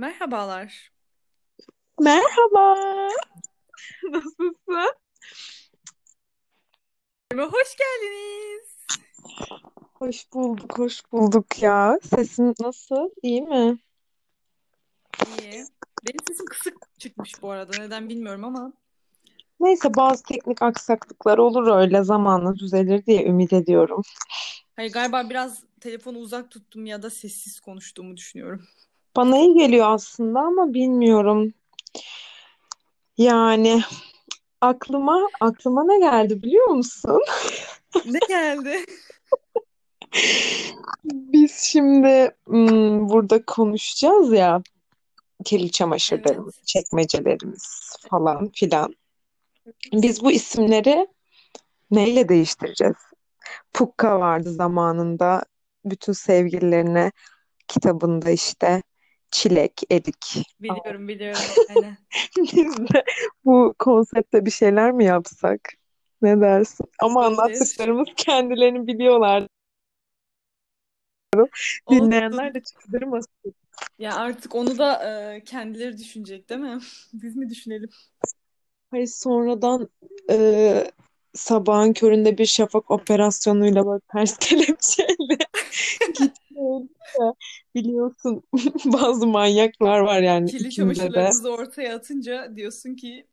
Merhabalar. Merhaba. Nasılsın? Hoş geldiniz. Hoş bulduk, hoş bulduk ya. Sesin nasıl? İyi mi? İyi. Benim sesim kısık çıkmış bu arada. Neden bilmiyorum ama. Neyse bazı teknik aksaklıklar olur öyle zamanla düzelir diye ümit ediyorum. Hayır galiba biraz telefonu uzak tuttum ya da sessiz konuştuğumu düşünüyorum. Bana iyi geliyor aslında ama bilmiyorum. Yani aklıma aklıma ne geldi biliyor musun? Ne geldi? Biz şimdi hmm, burada konuşacağız ya kirli çamaşırlarımız, Evet. çekmecelerimiz falan filan. Biz bu isimleri neyle değiştireceğiz? Pukka vardı zamanında. Bütün sevgililerine kitabında işte çilek, erik. Biliyorum biliyorum. Aynen. Biz de bu konsepte bir şeyler mi yapsak? Ne dersin? Ama anlattıklarımız kendilerini biliyorlar. Dinleyenler de çıldırmasın. Ya artık onu da e, kendileri düşünecek değil mi? Biz mi düşünelim? Hayır sonradan e, sabahın köründe bir şafak operasyonuyla böyle ters kelepçeyle gitmeyelim de biliyorsun bazı manyaklar var yani Kirli içimizde de. ortaya atınca diyorsun ki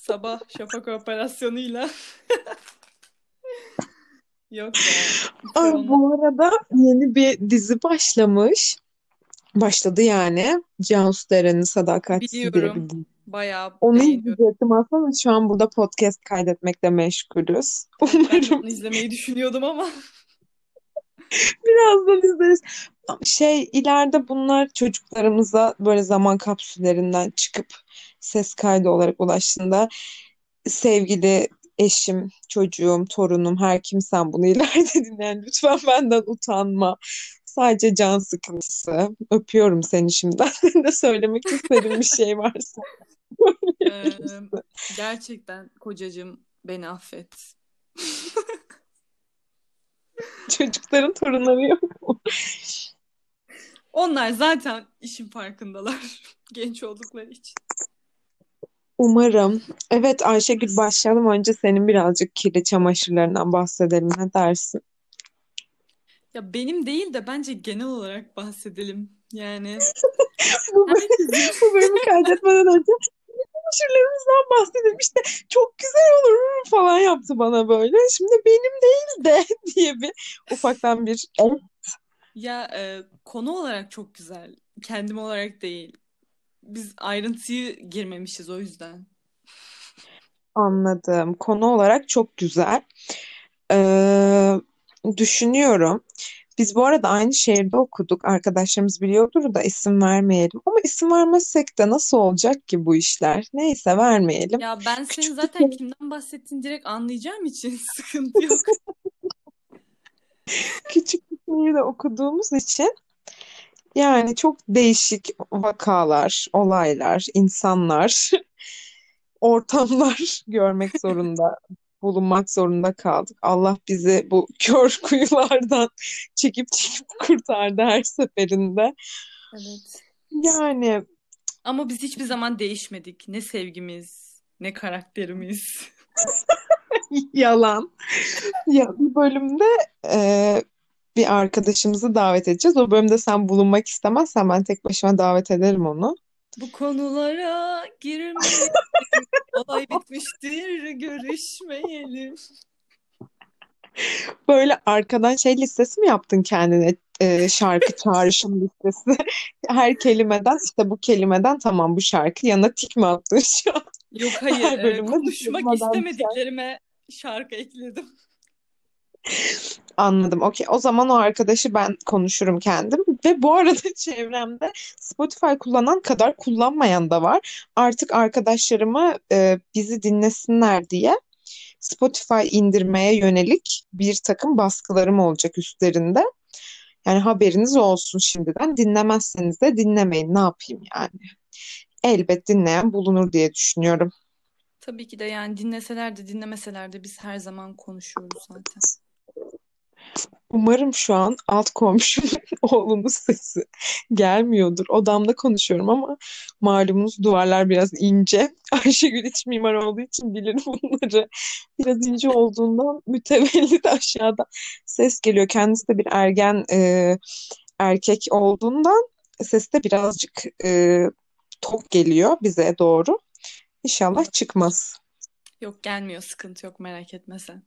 sabah şafak operasyonuyla yok ya. Ay, bu arada yeni bir dizi başlamış. Başladı yani. Cansu Deren'in Sadakatsiz diye bir Biliyorum. dizi. Bayağı Onu izleyecektim aslında ama şu an burada podcast kaydetmekle meşgulüz. Ben Umarım onu izlemeyi düşünüyordum ama birazdan izleriz. Şey ileride bunlar çocuklarımıza böyle zaman kapsüllerinden çıkıp ses kaydı olarak ulaştığında sevgili eşim, çocuğum, torunum, her kimsen bunu ileride dinleyen lütfen benden utanma. Sadece can sıkıntısı. Öpüyorum seni şimdiden. De söylemek istediğin bir şey varsa Ee, gerçekten kocacığım beni affet. Çocukların torunları yok mu? Onlar zaten işin farkındalar. Genç oldukları için. Umarım. Evet Ayşegül başlayalım. Önce senin birazcık kirli çamaşırlarından bahsedelim. Ne dersin? Ya benim değil de bence genel olarak bahsedelim. Yani Bu, herkesin bu bölümü kaydetmeden önce çamaşırlarımızdan bahsedelim. İşte çok güzel olur falan yaptı bana böyle. Şimdi benim değil de diye bir ufaktan bir el ya e, konu olarak çok güzel. Kendim olarak değil. Biz ayrıntıyı girmemişiz o yüzden. anladım. Konu olarak çok güzel. Ee, düşünüyorum. Biz bu arada aynı şehirde okuduk. Arkadaşlarımız biliyordur da isim vermeyelim. Ama isim vermezsek de nasıl olacak ki bu işler? Neyse vermeyelim. Ya ben senin Küçük bir zaten kimden bahsettiğini direkt anlayacağım için sıkıntı yok. küçük bir şehirde okuduğumuz için yani çok değişik vakalar, olaylar, insanlar, ortamlar görmek zorunda, bulunmak zorunda kaldık. Allah bizi bu kör kuyulardan çekip çekip kurtardı her seferinde. Evet. Yani Ama biz hiçbir zaman değişmedik. Ne sevgimiz, ne karakterimiz. yalan. Ya bir bölümde e, bir arkadaşımızı davet edeceğiz. O bölümde sen bulunmak istemezsen ben tek başıma davet ederim onu. Bu konulara girmeyelim. Olay bitmiştir, görüşmeyelim. Böyle arkadan şey listesi mi yaptın kendine? E, şarkı çağrışım listesi. Her kelimeden işte bu kelimeden tamam bu şarkı yanına tik mi attın şu an? Yok hayır, Her e, konuşmak şarkı. istemediklerime şarkı ekledim. Anladım. Okey. O zaman o arkadaşı ben konuşurum kendim. Ve bu arada çevremde Spotify kullanan kadar kullanmayan da var. Artık arkadaşlarıma e, bizi dinlesinler diye Spotify indirmeye yönelik bir takım baskılarım olacak üstlerinde. Yani haberiniz olsun şimdiden. Dinlemezseniz de dinlemeyin. Ne yapayım yani? Elbet dinleyen bulunur diye düşünüyorum. Tabii ki de yani dinleseler de dinlemeseler de biz her zaman konuşuyoruz zaten. Umarım şu an alt komşumun oğlunun sesi gelmiyordur. Odamda konuşuyorum ama malumunuz duvarlar biraz ince. Ayşegül iç mimar olduğu için bilir bunları. Biraz ince olduğundan mütevellit aşağıda ses geliyor. Kendisi de bir ergen e, erkek olduğundan ses de birazcık e, tok geliyor bize doğru. İnşallah çıkmaz. Yok gelmiyor sıkıntı yok merak etme sen.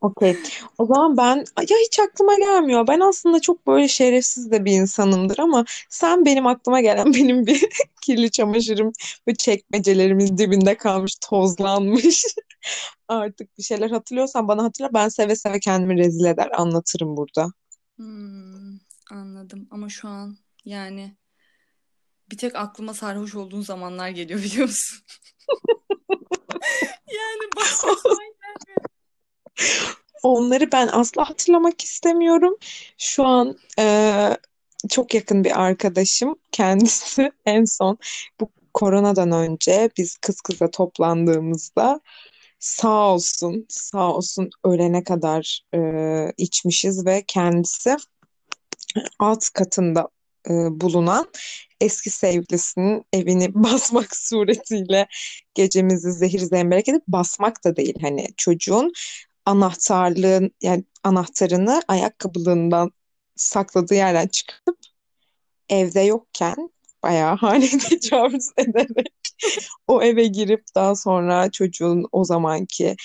Okey. O zaman ben ya hiç aklıma gelmiyor. Ben aslında çok böyle şerefsiz de bir insanımdır ama sen benim aklıma gelen benim bir kirli çamaşırım ve çekmecelerimin dibinde kalmış, tozlanmış. Artık bir şeyler hatırlıyorsan bana hatırla. Ben seve seve kendimi rezil eder, anlatırım burada. Hmm, anladım ama şu an yani bir tek aklıma sarhoş olduğun zamanlar geliyor biliyor musun? Yani başka zaman gelmiyor. Onları ben asla hatırlamak istemiyorum. Şu an e, çok yakın bir arkadaşım kendisi en son bu koronadan önce biz kız kıza toplandığımızda sağ olsun sağ olsun ölene kadar e, içmişiz ve kendisi alt katında e, bulunan eski sevgilisinin evini basmak suretiyle gecemizi zehir zemberek edip basmak da değil hani çocuğun anahtarlığın yani anahtarını ayakkabılığından sakladığı yerden çıkıp evde yokken bayağı haneye tecavüz ederek o eve girip daha sonra çocuğun o zamanki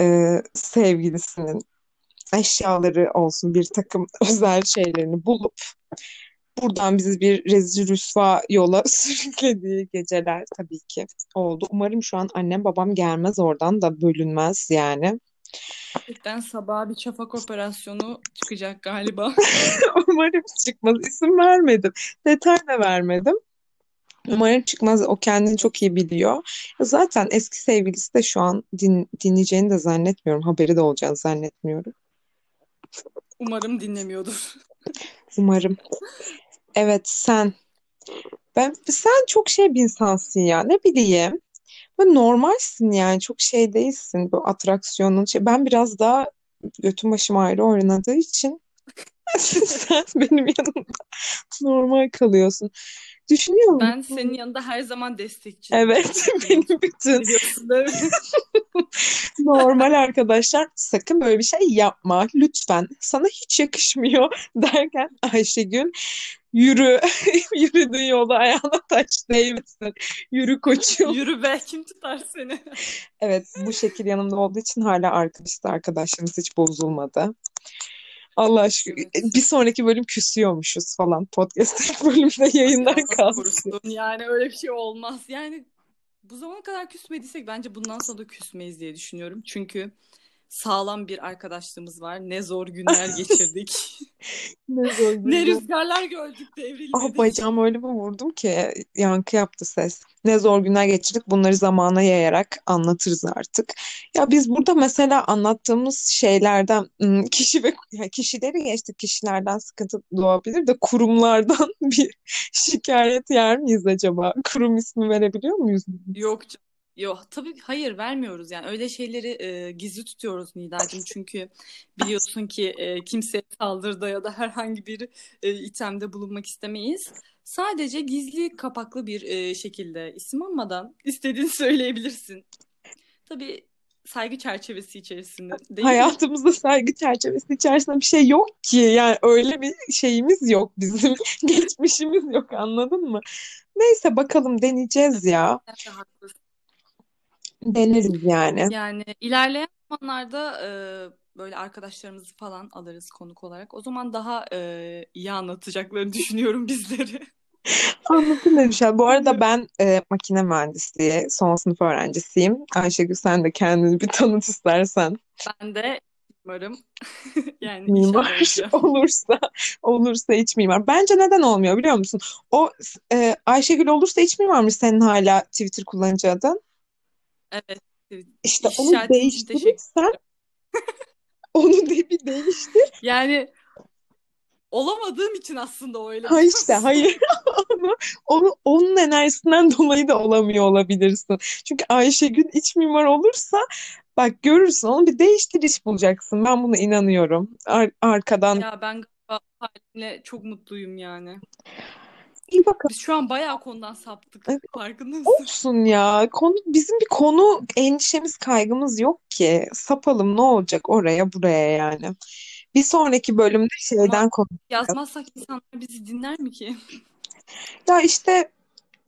e, sevgilisinin eşyaları olsun bir takım özel şeylerini bulup buradan bizi bir rezil rüsva yola sürüklediği geceler tabii ki oldu. Umarım şu an annem babam gelmez oradan da bölünmez yani. Gerçekten sabaha bir şafak operasyonu çıkacak galiba. Umarım çıkmaz. İsim vermedim. Detay da vermedim. Umarım çıkmaz. O kendini çok iyi biliyor. Zaten eski sevgilisi de şu an din, dinleyeceğini de zannetmiyorum. Haberi de olacağını zannetmiyorum. Umarım dinlemiyordur. Umarım. Evet sen. Ben sen çok şey bir insansın ya. Ne bileyim. Böyle normalsin yani. Çok şey değilsin. Bu atraksiyonun şey. Ben biraz daha götüm başım ayrı oynadığı için sen benim yanımda normal kalıyorsun. Düşünüyor musun? Ben senin yanında her zaman destekçiyim. Evet, benim bütün? normal arkadaşlar sakın böyle bir şey yapma lütfen. Sana hiç yakışmıyor derken Ayşegül yürü yürüdüğün yolda ayağına taş değmesin. Yürü koçum. Yürü be kim tutar seni? Evet bu şekil yanımda olduğu için hala arkadaşız arkadaşlarımız hiç bozulmadı. Allah aşkına Evet. bir sonraki bölüm küsüyormuşuz falan. Podcast bölümde yayından kalsın. Yani öyle bir şey olmaz. Yani bu zamana kadar küsmediysek bence bundan sonra da küsmeyiz diye düşünüyorum. Çünkü sağlam bir arkadaşlığımız var. Ne zor günler geçirdik. Ne zor Ne günler. rüzgarlar gördük Ah devrilmedik. bacağım öyle bir vurdum ki yankı yaptı ses. Ne zor günler geçirdik. Bunları zamana yayarak anlatırız artık. Ya biz burada mesela anlattığımız şeylerden kişi ve ya kişileri geçtik. Kişilerden sıkıntı doğabilir de kurumlardan bir şikayet yer miyiz acaba? Kurum ismi verebiliyor muyuz? Yok canım. Yok tabii hayır vermiyoruz yani öyle şeyleri e, gizli tutuyoruz Nidacığım çünkü biliyorsun ki e, kimseye saldırıda ya da herhangi bir e, itemde bulunmak istemeyiz. Sadece gizli kapaklı bir e, şekilde isim almadan istediğini söyleyebilirsin. Tabii saygı çerçevesi içerisinde değil mi? Hayatımızda saygı çerçevesi içerisinde bir şey yok ki. Yani öyle bir şeyimiz yok bizim. Geçmişimiz yok anladın mı? Neyse bakalım deneyeceğiz ya. De haklısın. Deneriz yani. Yani ilerleyen zamanlarda e, böyle arkadaşlarımızı falan alırız konuk olarak. O zaman daha e, iyi anlatacaklarını düşünüyorum bizleri. Anlatın demiş. Bu arada ben e, makine mühendisliği son sınıf öğrencisiyim. Ayşegül sen de kendini bir tanıt istersen. Ben de umarım yani Mimar olursa olursa iç mimar. Bence neden olmuyor biliyor musun? O e, Ayşegül olursa iç mimarmış senin hala Twitter kullanıcı adın. Evet. İşte onu teşekkür değiştirirsen onu de bir değiştir. Yani olamadığım için aslında öyle Ha işte hayır onu, onu onun enerjisinden dolayı da olamıyor olabilirsin. Çünkü Ayşegül iç mimar olursa bak görürsün onu bir değiştir iş bulacaksın. Ben buna inanıyorum. Ar- arkadan Ya ben halimle çok mutluyum yani. İyi bakalım. Biz şu an bayağı konudan saptık. Evet, Farkında mısın? Olsun ya. Konu bizim bir konu endişemiz kaygımız yok ki. Sapalım ne olacak oraya buraya yani. Bir sonraki bölümde şeyden konuşacağız. yazmazsak insanlar bizi dinler mi ki? Ya işte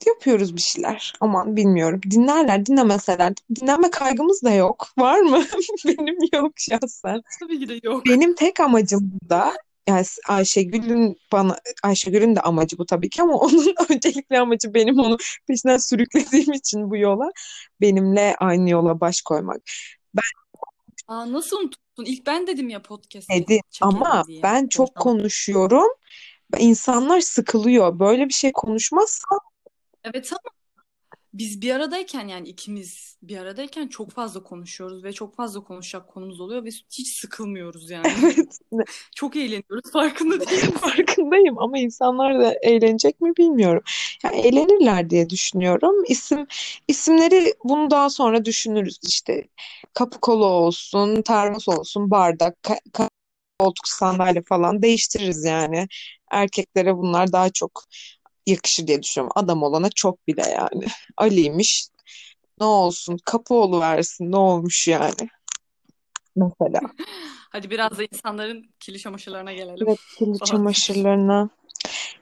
yapıyoruz bir şeyler. Aman bilmiyorum. Dinlerler, dinlemeseler. Dinlenme kaygımız da yok. Var mı? Benim yok şahsen. Tabii ki de yok. Benim tek amacım da yani Ayşegül'ün bana Ayşegül'ün de amacı bu tabii ki ama onun öncelikli amacı benim onu peşinden sürüklediğim için bu yola benimle aynı yola baş koymak. Ben Aa, nasıl unuttun? İlk ben dedim ya podcast dedi ama diye. ben çok konuşuyorum. İnsanlar sıkılıyor. Böyle bir şey konuşmazsam Evet ama biz bir aradayken yani ikimiz bir aradayken çok fazla konuşuyoruz ve çok fazla konuşacak konumuz oluyor ve hiç sıkılmıyoruz yani. evet Çok eğleniyoruz farkında değil misin? farkındayım ama insanlar da eğlenecek mi bilmiyorum. Yani eğlenirler diye düşünüyorum. İsim isimleri bunu daha sonra düşünürüz işte. Kapı kolu olsun, termos olsun, bardak, ka- ka- koltuk sandalye falan değiştiririz yani. Erkeklere bunlar daha çok yakışır diye düşünüyorum. Adam olana çok bile yani. Ali'ymiş. Ne olsun? Kapı versin. Ne olmuş yani? Mesela. Hadi biraz da insanların kirli çamaşırlarına gelelim Evet, kirli çamaşırlarına.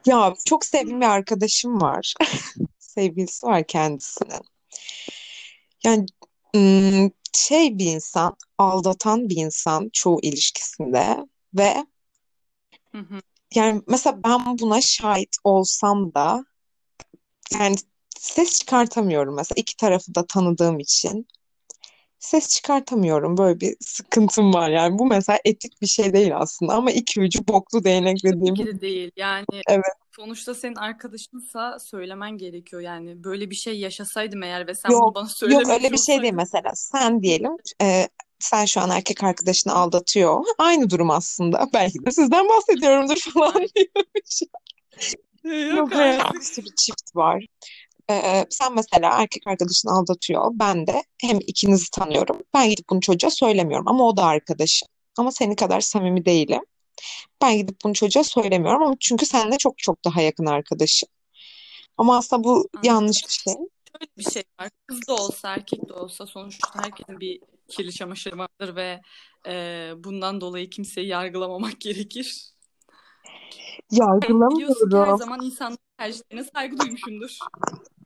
Ya çok sevdiğim bir arkadaşım var. Sevgilisi var kendisinin. Yani şey bir insan, aldatan bir insan çoğu ilişkisinde ve Hı hı. Yani mesela ben buna şahit olsam da yani ses çıkartamıyorum mesela iki tarafı da tanıdığım için. Ses çıkartamıyorum böyle bir sıkıntım var. Yani bu mesela etik bir şey değil aslında ama iki ucu boklu değnek Tabii dediğim de değil. Yani evet. sonuçta senin arkadaşınsa söylemen gerekiyor. Yani böyle bir şey yaşasaydım eğer ve sen yok bunu bana yok söylememiş öyle bir şey değil mesela. Sen diyelim e, sen şu an erkek arkadaşını aldatıyor aynı durum aslında belki de sizden bahsediyorumdur falan diyormuş. yok artık. bir çift var. Ee, sen mesela erkek arkadaşını aldatıyor. Ben de hem ikinizi tanıyorum. Ben gidip bunu çocuğa söylemiyorum ama o da arkadaşım. Ama senin kadar samimi değilim. Ben gidip bunu çocuğa söylemiyorum ama çünkü seninle çok çok daha yakın arkadaşım. Ama aslında bu Anladım. yanlış bir şey. Şöyle bir şey var. Kız da olsa erkek de olsa sonuçta herkesin bir kirli çamaşırı vardır ve e, bundan dolayı kimseyi yargılamamak gerekir. Yani ki her Yargılamıyorum. zaman insanların tercihlerine saygı duymuşumdur.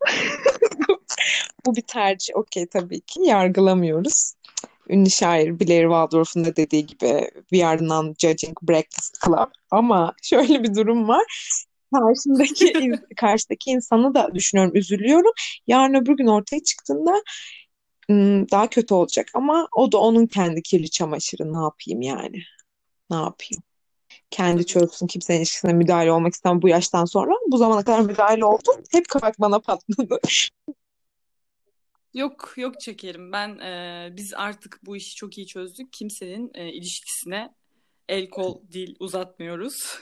Bu bir tercih. Okey tabii ki yargılamıyoruz. Ünlü şair Blair Waldorf'un da dediği gibi We are non-judging Breakfast Club. Ama şöyle bir durum var. Karşımdaki karşıdaki insanı da düşünüyorum, üzülüyorum. Yarın öbür gün ortaya çıktığında daha kötü olacak. Ama o da onun kendi kirli çamaşırı. Ne yapayım yani? Ne yapayım? Kendi çözsün. Kimsenin ilişkisine müdahale olmak istemem bu yaştan sonra. Bu zamana kadar müdahale oldum. Hep kabak bana patladı. Yok yok çekerim. Ben e, biz artık bu işi çok iyi çözdük. Kimsenin e, ilişkisine el kol dil uzatmıyoruz.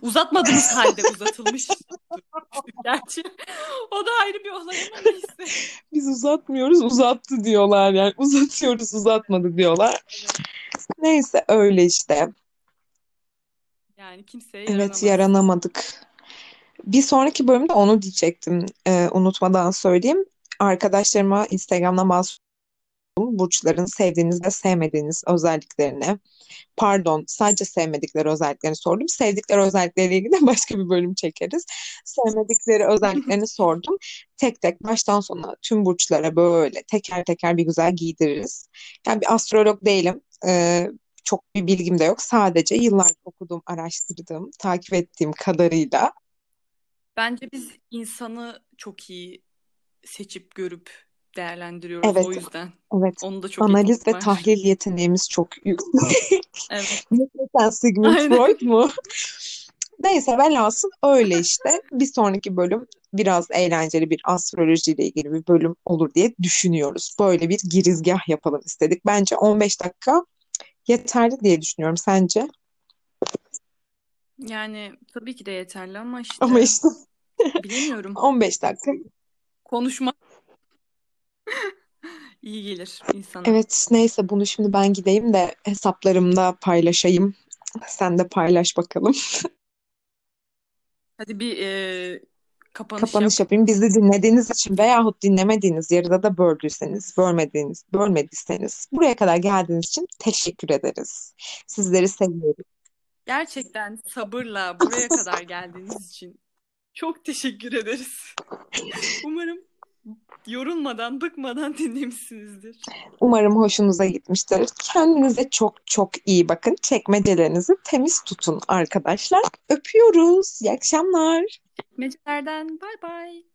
Uzatmadığımız halde uzatılmış. Gerçi o da ayrı bir olay ama neyse. Biz uzatmıyoruz, uzattı diyorlar yani. Uzatıyoruz, uzatmadı diyorlar. Evet. Neyse öyle işte. Yani kimseye Evet yaranamadık. Bir sonraki bölümde onu diyecektim. Ee, unutmadan söyleyeyim. Arkadaşlarıma Instagram'dan bazı burçların sevdiğiniz ve sevmediğiniz özelliklerini, pardon sadece sevmedikleri özelliklerini sordum. Sevdikleri özellikleriyle ilgili başka bir bölüm çekeriz. Sevmedikleri özelliklerini sordum. Tek tek baştan sona tüm burçlara böyle teker teker bir güzel giydiririz. Yani bir astrolog değilim. Ee, çok bir bilgim de yok. Sadece yıllarca okuduğum, araştırdığım, takip ettiğim kadarıyla Bence biz insanı çok iyi seçip görüp değerlendiriyoruz evet, o yüzden. evet. Onun da çok Analiz ve var. tahlil yeteneğimiz çok yüksek. Evet. Ne sen Sigmund Aynen. Freud mu? Neyse velhasıl öyle işte. Bir sonraki bölüm biraz eğlenceli bir astrolojiyle ilgili bir bölüm olur diye düşünüyoruz. Böyle bir girizgah yapalım istedik. Bence 15 dakika yeterli diye düşünüyorum. Sence? Yani tabii ki de yeterli ama Ama işte işte bilemiyorum. 15 dakika. Konuşmak iyi gelir insana. Evet, neyse bunu şimdi ben gideyim de hesaplarımda paylaşayım. Sen de paylaş bakalım. Hadi bir e, kapanış Kapanış yap. yapayım. Bizi dinlediğiniz için veyahut dinlemediğiniz yarıda da böldüyseniz, bölmediğiniz, bölmediyseniz buraya kadar geldiğiniz için teşekkür ederiz. Sizleri seviyoruz. Gerçekten sabırla buraya kadar geldiğiniz için çok teşekkür ederiz. Umarım yorulmadan, bıkmadan dinlemişsinizdir. Umarım hoşunuza gitmiştir. Kendinize çok çok iyi bakın. Çekmecelerinizi temiz tutun arkadaşlar. Öpüyoruz. İyi akşamlar. Mecelerden bay bay.